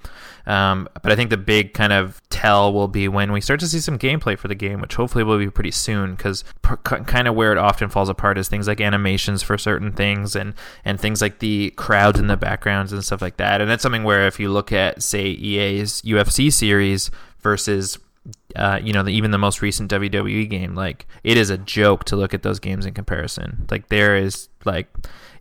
Um, but I think the big kind of tell will be when we start to see some gameplay for the game, which hopefully will be pretty soon. Because kind of where it often falls apart is things like animations for certain things, and and things like the crowds in the backgrounds and stuff like that. And that's something where if you look at say EA's UFC series versus uh, you know, the, even the most recent WWE game, like it is a joke to look at those games in comparison. Like there is like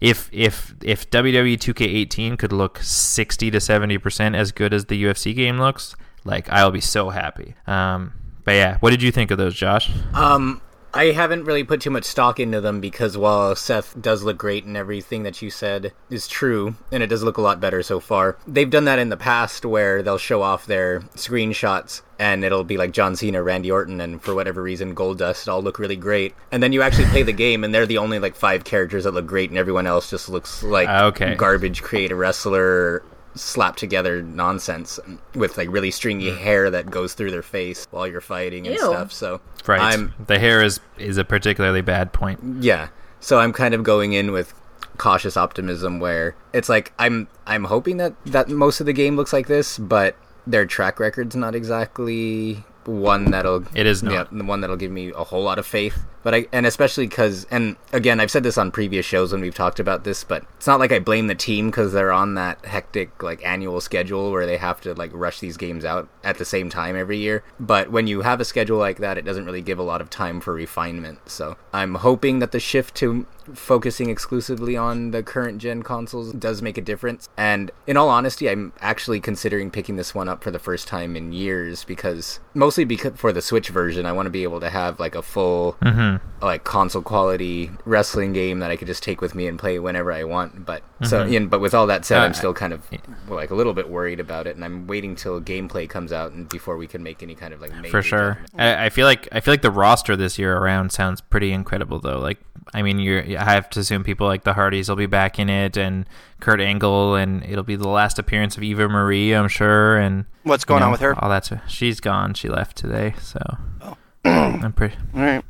if if if WWE 2K18 could look 60 to 70 percent as good as the UFC game looks, like I'll be so happy. Um, but yeah, what did you think of those, Josh? Um, I haven't really put too much stock into them because while Seth does look great and everything that you said is true, and it does look a lot better so far, they've done that in the past where they'll show off their screenshots and it'll be like John Cena, Randy Orton, and for whatever reason, Goldust all look really great. And then you actually play the game and they're the only like five characters that look great and everyone else just looks like Ah, okay. garbage create a wrestler slapped together nonsense with like really stringy mm. hair that goes through their face while you're fighting and Ew. stuff. So Right, I'm the hair is is a particularly bad point. yeah. So I'm kind of going in with cautious optimism where it's like I'm I'm hoping that that most of the game looks like this, but their track record's not exactly one that'll It is not. yeah, the one that'll give me a whole lot of faith. But I and especially because and again I've said this on previous shows when we've talked about this, but it's not like I blame the team because they're on that hectic like annual schedule where they have to like rush these games out at the same time every year. But when you have a schedule like that, it doesn't really give a lot of time for refinement. So I'm hoping that the shift to focusing exclusively on the current gen consoles does make a difference. And in all honesty, I'm actually considering picking this one up for the first time in years because mostly because for the Switch version, I want to be able to have like a full mm-hmm. Like console quality wrestling game that I could just take with me and play whenever I want. But so, yeah, but with all that said, Uh, I'm still kind of well, like a little bit worried about it, and I'm waiting till gameplay comes out and before we can make any kind of like major for sure. I, I feel like I feel like the roster this year around sounds pretty incredible though. Like I mean, you're I have to assume people like the Hardys will be back in it, and Kurt Angle, and it'll be the last appearance of Eva Marie, I'm sure. And What's you going on with her? All that's she's gone. She left today, so Oh. I'm pretty. All right.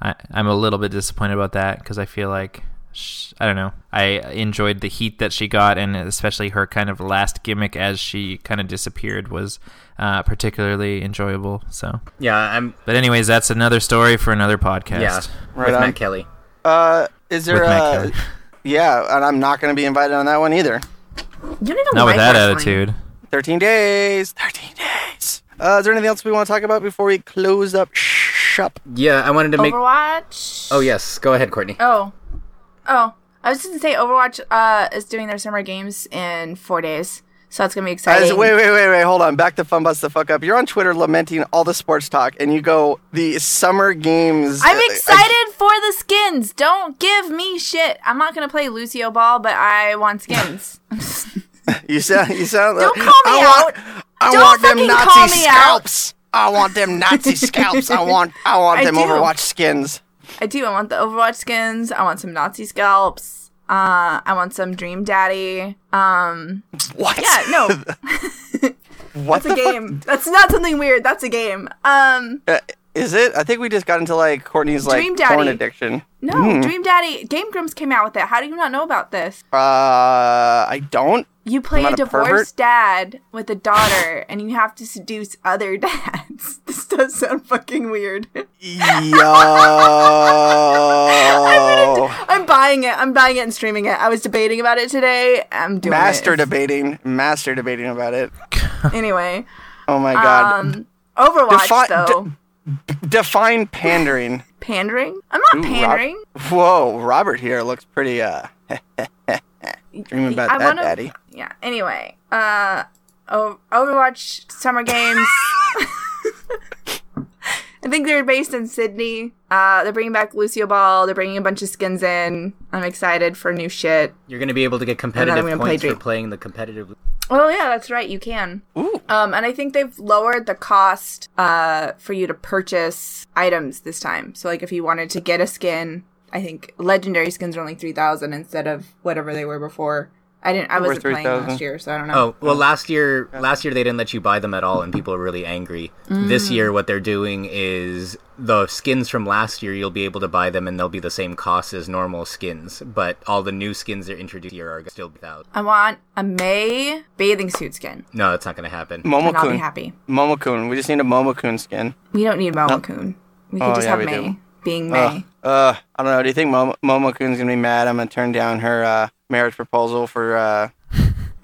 I, I'm a little bit disappointed about that because I feel like sh I don't know. I enjoyed the heat that she got, and especially her kind of last gimmick as she kind of disappeared was uh, particularly enjoyable. So, Yeah, I'm. but anyways, that's another story for another podcast. Yeah, Right with on. Matt Kelly. Uh, is there With Matt uh, Kelly. Yeah, and I'm not going to be invited on that one either. You don't even Not like with that wrestling. attitude. 13 days. 13 days. Uh, is there anything else we want to talk about before we close up shop? Yeah, I wanted to make. Overwatch. Oh yes, go ahead, Courtney. Oh. Oh. I was just gonna say Overwatch uh is doing their summer games in four days. So that's gonna be exciting. As, wait, wait, wait, wait. Hold on. Back to Fun Bust the Fuck Up. You're on Twitter lamenting all the sports talk, and you go, the summer games. I'm excited for the skins. Don't give me shit. I'm not gonna play Lucio Ball, but I want skins. You sound. You sound. Don't call me I want, out. I Don't want them fucking Nazi me out. scalps. I want them Nazi scalps. I want. I want I them do. Overwatch skins. I do. I want the Overwatch skins. I want some Nazi scalps. Uh, I want some Dream Daddy. Um, What? yeah, no, What that's a fuck? game. That's not something weird. That's a game. Um, Uh, is it? I think we just got into like Courtney's like Dream Daddy. porn addiction. no, Hmm. Dream Daddy. Game Grumps came out with it. How do you not know about this? Uh, I don't. You play a divorced dad with a daughter, and you have to seduce other dads. This does sound fucking weird. Yo. I'm buying it. I'm buying it and streaming it. I was debating about it today. I'm doing Master it. debating. Master debating about it. anyway, Oh my god. um, Overwatch Defi- though. Define pandering. pandering? I'm not Ooh, Rob- pandering. Whoa, Robert here looks pretty uh dreaming about I that, wanna- daddy. Yeah. Anyway, uh, o- Overwatch Summer Games. I think they're based in Sydney. Uh, they're bringing back Lucio Ball. They're bringing a bunch of skins in. I'm excited for new shit. You're going to be able to get I'm competitive gonna play points for Dream. playing the competitive. Oh yeah, that's right. You can. Ooh. Um, and I think they've lowered the cost uh, for you to purchase items this time. So, like, if you wanted to get a skin, I think legendary skins are only three thousand instead of whatever they were before. I didn't. I Were wasn't playing 3,000. last year, so I don't know. Oh well, last year last year they didn't let you buy them at all, and people are really angry. This Mm. year, what they're doing is the skins from last year you'll be able to buy them, and they'll be the same cost as normal skins. But all the new skins they're introduced here are still without. I want a May bathing suit skin, No, that's not going to happen. and I'll be happy. Momokun. We just need a Momokun skin. We don't need Momokun. We can Oh, just yeah, have May do. being May. Ugh. Uh, I don't know. Do you think Mom- Momokun's gonna be mad? I'm gonna turn down her uh, marriage proposal for. Uh,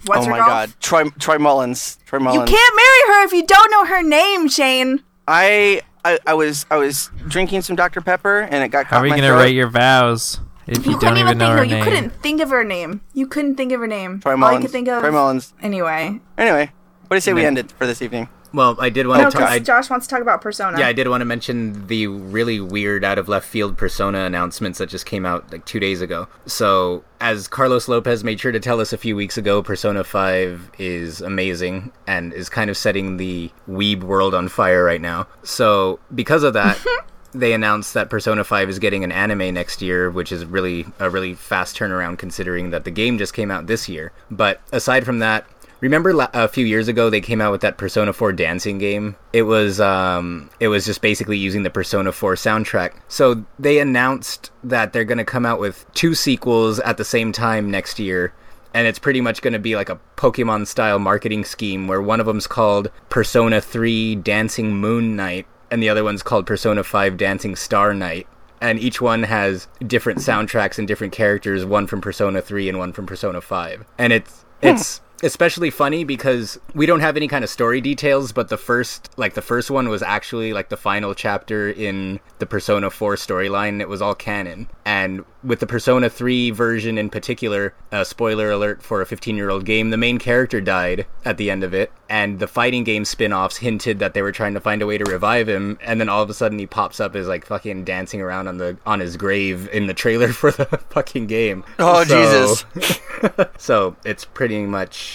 What's oh her my golf? God, Troy Troy Mullins. Troy Mullins. You can't marry her if you don't know her name, Shane. I, I I was I was drinking some Dr Pepper and it got How caught are you gonna throat. rate your vows if you, You, don't couldn't even even know think. her No, you couldn't think of her name. You couldn't think of her name. Troy All you Mullins. could think of. Troy Mullins. Anyway, Anyway, what do you say we Yeah. end it for this evening? Well, I did want no, to. talk. Josh wants to talk about Persona. yeah, I did want to mention the really weird out of left field Persona announcements that just came out like two days ago. So, as Carlos Lopez made sure to tell us a few weeks ago, Persona 5 is amazing and is kind of setting the weeb world on fire right now. So, because of that, they announced that Persona 5 is getting an anime next year, which is really a really fast turnaround considering that the game just came out this year. But aside from that, Remember a few years ago they came out with that Persona 4 dancing game? It was um it was just basically using the Persona 4 soundtrack. So they announced that they're going to come out with two sequels at the same time next year. And it's pretty much going to be like a Pokemon style marketing scheme where one of them's called Persona 3 Dancing Moon Night and the other one's called Persona 5 Dancing Star Night and each one has different soundtracks and different characters, one from Persona 3 and one from Persona 5. And it's it's especially funny because we don't have any kind of story details, but the first, like the first one was actually like the final chapter in the Persona 4 storyline. It was all canon. And with the Persona 3 version in particular, a spoiler alert for a 15 year old game, the main character died at the end of it. And the fighting game spin offs hinted that they were trying to find a way to revive him. And then all of a sudden he pops up as like fucking dancing around on the on his grave in the trailer for the fucking game. Oh, Jesus. so it's pretty much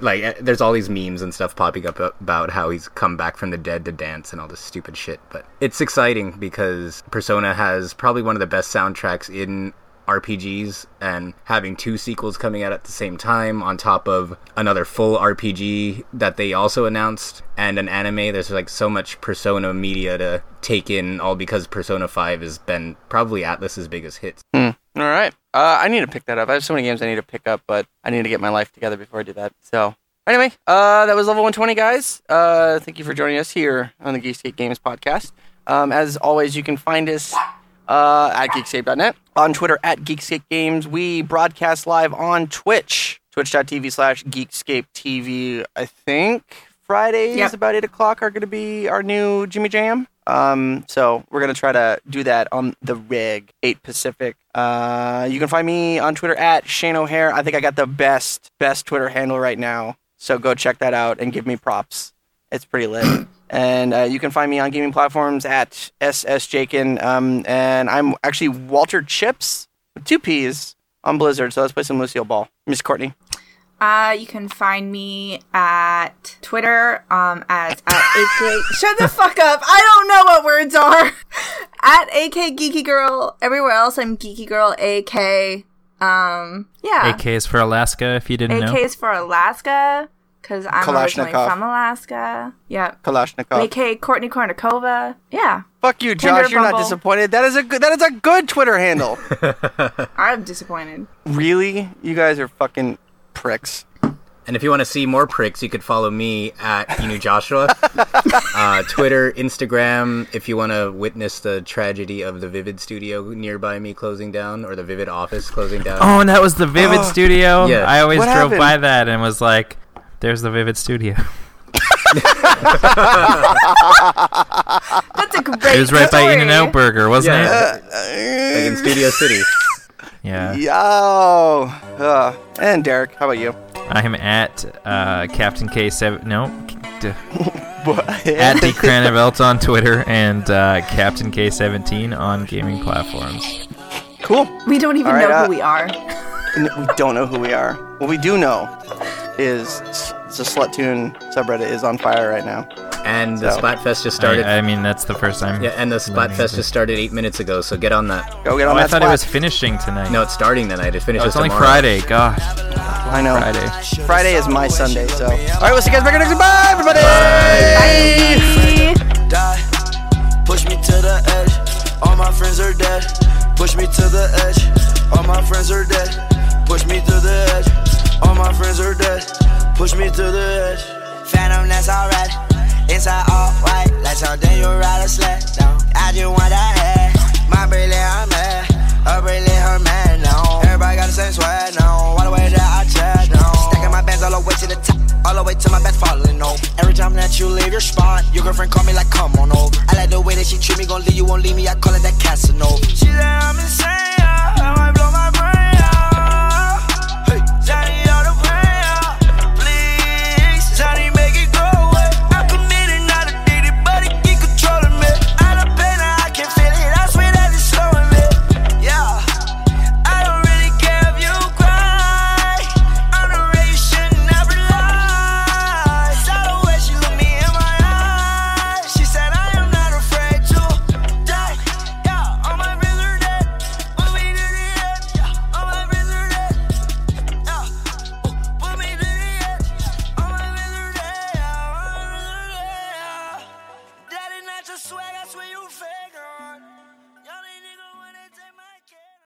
like eh, there's all these memes and stuff popping up about how he's come back from the dead to dance and all this stupid shit. But it's exciting because Persona has probably one of the best soundtracks in RPGs and having two sequels coming out at the same time on top of another full RPG that they also announced and an anime. There's like so much Persona media to take in, all because Persona 5 has been probably Atlus's biggest hits. Hmm. All right. Uh, I need to pick that up. I have so many games I need to pick up, but I need to get my life together before I do that. So, anyway, uh, that was level 120, guys. Uh, thank you for joining us here on the Geekscape Games podcast. Um, as always, you can find us uh, at geekscape.net, on Twitter at Geekscape Games. We broadcast live on Twitch, twitch.tv slash Geekscape TV. I think Fridays Yep. about 8 o'clock are going to be our new Jimmy Jam. Um, so we're gonna try to do that on the rig, eight Pacific. Uh, you can find me on Twitter at Shane O'Hare. I think I got the best best Twitter handle right now. So go check that out and give me props. It's pretty lit. and uh, you can find me on gaming platforms at SS SSJakin. Um, and I'm actually Walter Chips with two P's on Blizzard. So let's play some Lucille Ball. Miss Courtney. Uh, you can find me at Twitter um, as at AK. Shut the fuck up! I don't know what words are. at AK Geeky Girl. Everywhere else, I'm Geeky Girl AK. Um, yeah. AK is for Alaska, if you didn't AK know. AK is for Alaska because I'm originally from Alaska. Yep. Kalashnikov. AK Courtney Kornikova. Yeah. Fuck you, Tinder, Josh. You're not disappointed. That is a good. That is a good Twitter handle. I'm disappointed. really? You guys are fucking pricks. And if you want to see more pricks, you could follow me at Inu Joshua. uh, Twitter, Instagram, if you want to witness the tragedy of the Vivid studio nearby me closing down or the Vivid office closing down. Oh, and that was the Vivid Studio. Yeah. I always What drove happened? by that and was like, "There's the Vivid Studio." That's a great It was right by story. In and Out Burger, wasn't Yeah. it? Like in Studio City. Yeah. Yo. Uh, and Derek, how about you? I'm at uh, Captain K7. No. D- What? at D Cranevelt on Twitter and uh, Captain K17 on gaming platforms. cool. We don't even All right, know uh, who we are. We don't know who we are. What we do know is s- the Sluttune subreddit is on fire right now. And the So- Splatfest just started. I, I mean, that's the first time. yeah, and the Splatfest just started eight minutes ago, so get on that. Go get Oh, on I that thought it was finishing tonight. No, it's starting tonight. It oh, it's only tomorrow. Friday. Gosh, I know. Friday. Friday is my Sunday, so. All right, we'll see you guys back next week. Bye, everybody. die. Push me to the edge. All my friends are dead. Push me to the edge. All my friends are dead. Push me to the edge. All my friends are dead. Push me to the edge. Phantom, that's alright. Inside all white, like something you ride a sled down. I just want that head. My bracelet, I'm mad. Her bracelet, her man now. Everybody got the same sweat now. All the way that I chat now. Stacking my bands all the way to the top. All the way to my bed falling over. Every time that you leave your spot, your girlfriend call me like, come on over. I like the way that she treat me, gon' leave you, won't leave me. I call it that Casanova. She said I'm insane. I might blow my brain